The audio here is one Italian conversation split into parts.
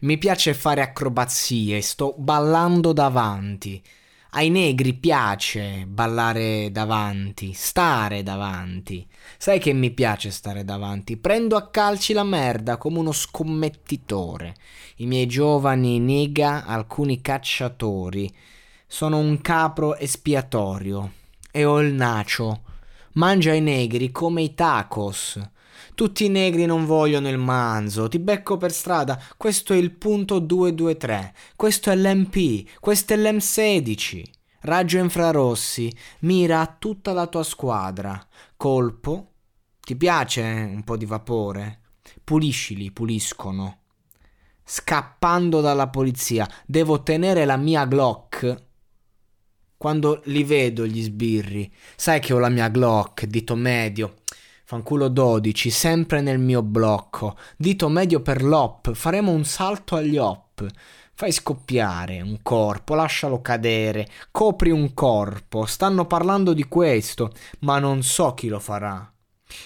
mi piace fare acrobazie, sto ballando davanti. Ai negri piace ballare davanti, stare davanti. Sai che mi piace stare davanti? Prendo a calci la merda come uno scommettitore. I miei giovani nega alcuni cacciatori. Sono un capro espiatorio e ho il nacio. Mangia i negri come i tacos. Tutti i negri non vogliono il manzo, ti becco per strada, questo è il punto 223, questo è l'MP, questo è l'M16. Raggio infrarossi, mira a tutta la tua squadra. Colpo. Ti piace un po' di vapore? Puliscili, puliscono. Scappando dalla polizia, devo tenere la mia Glock. Quando li vedo gli sbirri, sai che ho la mia Glock, dito medio. Fanculo 12, sempre nel mio blocco. Dito medio per l'op, faremo un salto agli op. Fai scoppiare un corpo, lascialo cadere, copri un corpo. Stanno parlando di questo, ma non so chi lo farà.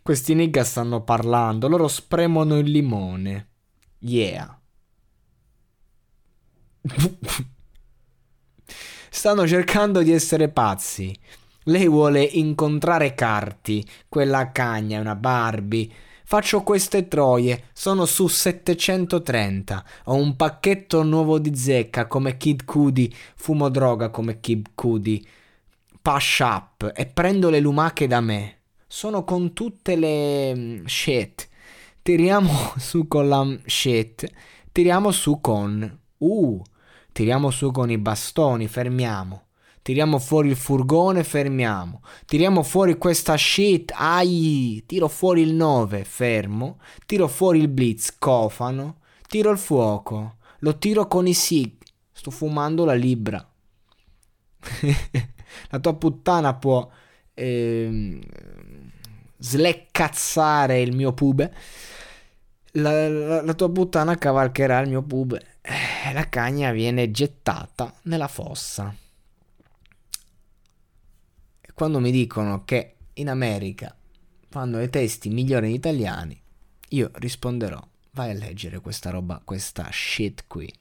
Questi nigga stanno parlando, loro spremono il limone. Yeah. stanno cercando di essere pazzi. Lei vuole incontrare Carti, quella cagna, una Barbie. Faccio queste troie, sono su 730. Ho un pacchetto nuovo di zecca come Kid Cudi, fumo droga come Kid Cudi. Pash up e prendo le lumache da me. Sono con tutte le mm, shit. Tiriamo su con la mm, shit. Tiriamo su con. Uh, tiriamo su con i bastoni, fermiamo. Tiriamo fuori il furgone, fermiamo. Tiriamo fuori questa shit, ai, tiro fuori il 9, fermo. Tiro fuori il blitz, cofano. Tiro il fuoco. Lo tiro con i sig. Sto fumando la libra. la tua puttana può eh, sleccazzare il mio pube. La, la, la, tua puttana cavalcherà il mio pube. Eh, la cagna viene gettata nella fossa quando mi dicono che in America fanno i testi migliori degli italiani, io risponderò, vai a leggere questa roba, questa shit qui.